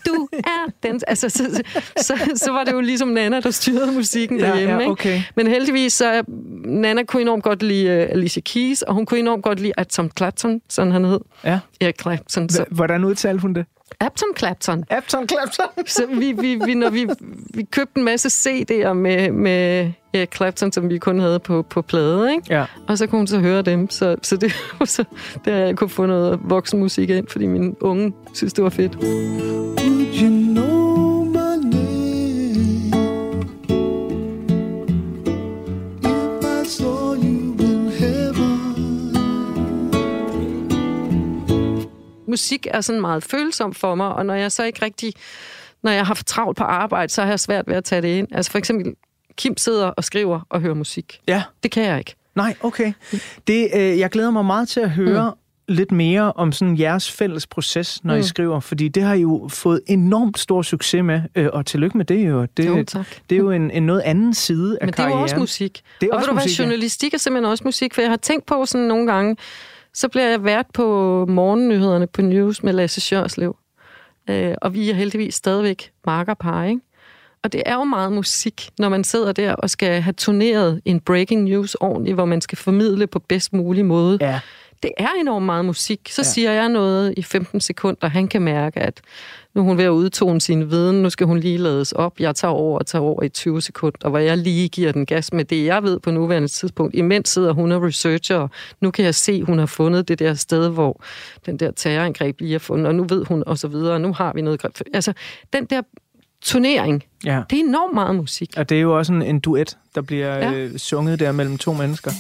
du er den... Altså, så, så, så, så var det jo ligesom Nana, der styrede musikken Ja, derhjemme. ja, okay. Ikke? Men heldigvis, så Nana kunne enormt godt lide uh, Alicia Keys, og hun kunne enormt godt lide Tom Clapton, sådan han hed. Ja. Erik Clapton. Så, hvordan udtalte hun det? Apton Clapton. Apton Clapton. så vi, vi, vi, når vi, vi købte en masse CD'er med, med Erik Clapton, som vi kun havde på, på plade, ikke? Ja. Og så kunne hun så høre dem. Så, så det var så, der jeg kunne få noget voksenmusik ind, fordi min unge synes, det var fedt. You know musik er sådan meget følsom for mig, og når jeg så ikke rigtig, når jeg har haft travlt på arbejde, så har jeg svært ved at tage det ind. Altså for eksempel, Kim sidder og skriver og hører musik. Ja. Det kan jeg ikke. Nej, okay. Det, øh, jeg glæder mig meget til at høre mm. lidt mere om sådan jeres fælles proces, når mm. I skriver, fordi det har I jo fået enormt stor succes med, øh, og tillykke med det jo. Det, Jo, tak. det er jo en, en noget anden side af Men det er jo karrieren. også musik. Det er og også ved du hvad, journalistik er simpelthen også musik, for jeg har tænkt på sådan nogle gange, så bliver jeg vært på morgennyhederne på News med Lasse Sjørslev. Øh, og vi er heldigvis stadigvæk markerpar, ikke? Og det er jo meget musik, når man sidder der og skal have turneret en breaking news ordentligt, hvor man skal formidle på bedst mulig måde. Ja. Det er enormt meget musik. Så Ja. siger jeg noget i 15 sekunder, han kan mærke, at nu er hun ved at udtone sin viden, nu skal hun lige lades op, jeg tager over og tager over i 20 sekunder, hvor jeg lige giver den gas med det, jeg ved på nuværende tidspunkt. Imens sidder hun og researcher, og nu kan jeg se, hun har fundet det der sted, hvor den der terrorangreb lige er fundet, og nu ved hun, og så videre, og nu har vi noget. greb. Altså, den der turnering, Ja. det er enormt meget musik. Og det er jo også en, en duet, der bliver ja. øh, sunget der mellem to mennesker.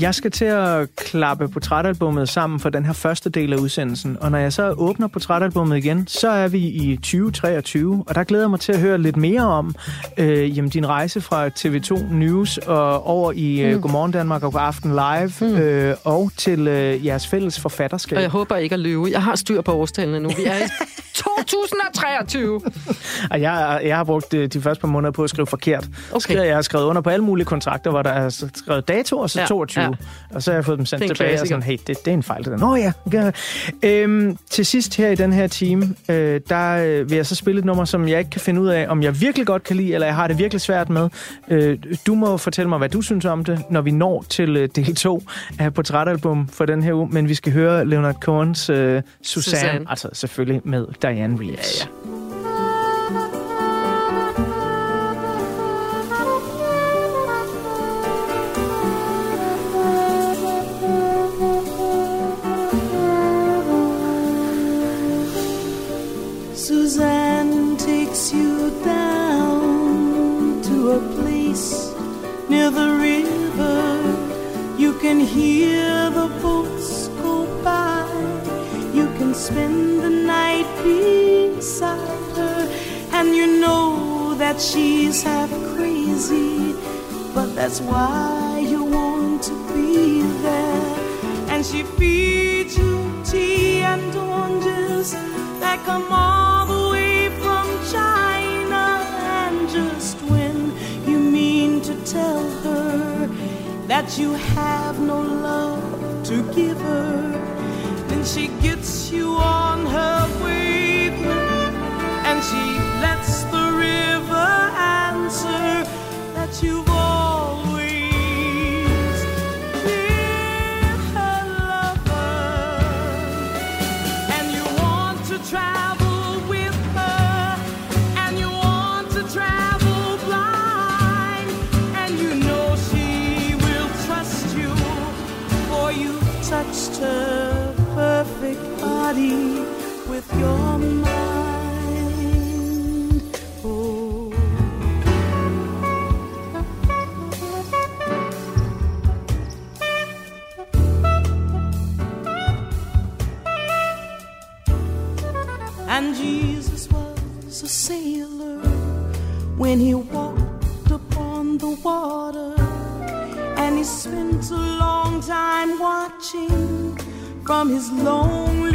Jeg skal til at klappe portrætalbummet sammen for den her første del af udsendelsen, og når jeg så åbner portrætalbummet igen, så er vi i 2023, og der glæder jeg mig til at høre lidt mere om øh, jamen, din rejse fra TV2 News og over i øh, mm. Godmorgen Danmark og Aften Live, mm. øh, og til øh, jeres fælles forfatterskab. Og jeg håber ikke at løbe. Jeg har styr på årstallene nu. Vi er 2023. og jeg, jeg har brugt øh, de første par måneder på at skrive forkert. Okay. Jeg har skrevet under på alle mulige kontrakter, hvor der er skrevet dato, og så ja, 22. Ja. Og så har jeg fået dem sendt tilbage, og sådan, hey, det, det er en fejl. Det der. Nå ja. Okay. Øhm, til sidst her i den her time, øh, der øh, vil jeg så spille et nummer, som jeg ikke kan finde ud af, om jeg virkelig godt kan lide, eller jeg har det virkelig svært med. Øh, du må fortælle mig, hvad du synes om det, når vi når til øh, del 2 af portrætalbum for den her uge. Men vi skal høre Leonard Cohens øh, Susanne, Susanne, altså selvfølgelig med Diane Reeves. Ja, ja. Suzanne takes you down to a place near the river. You can hear the boats spend the night beside her, and you know that she's half crazy. But that's why you want to be there. And she feeds you tea and oranges that come all the way from China. And just when you mean to tell her that you have no love to give her, she gets you on her wavelength and she body with your mind. Oh. And Jesus was a sailor when he walked upon the water, and he spent a long time watching from his lonely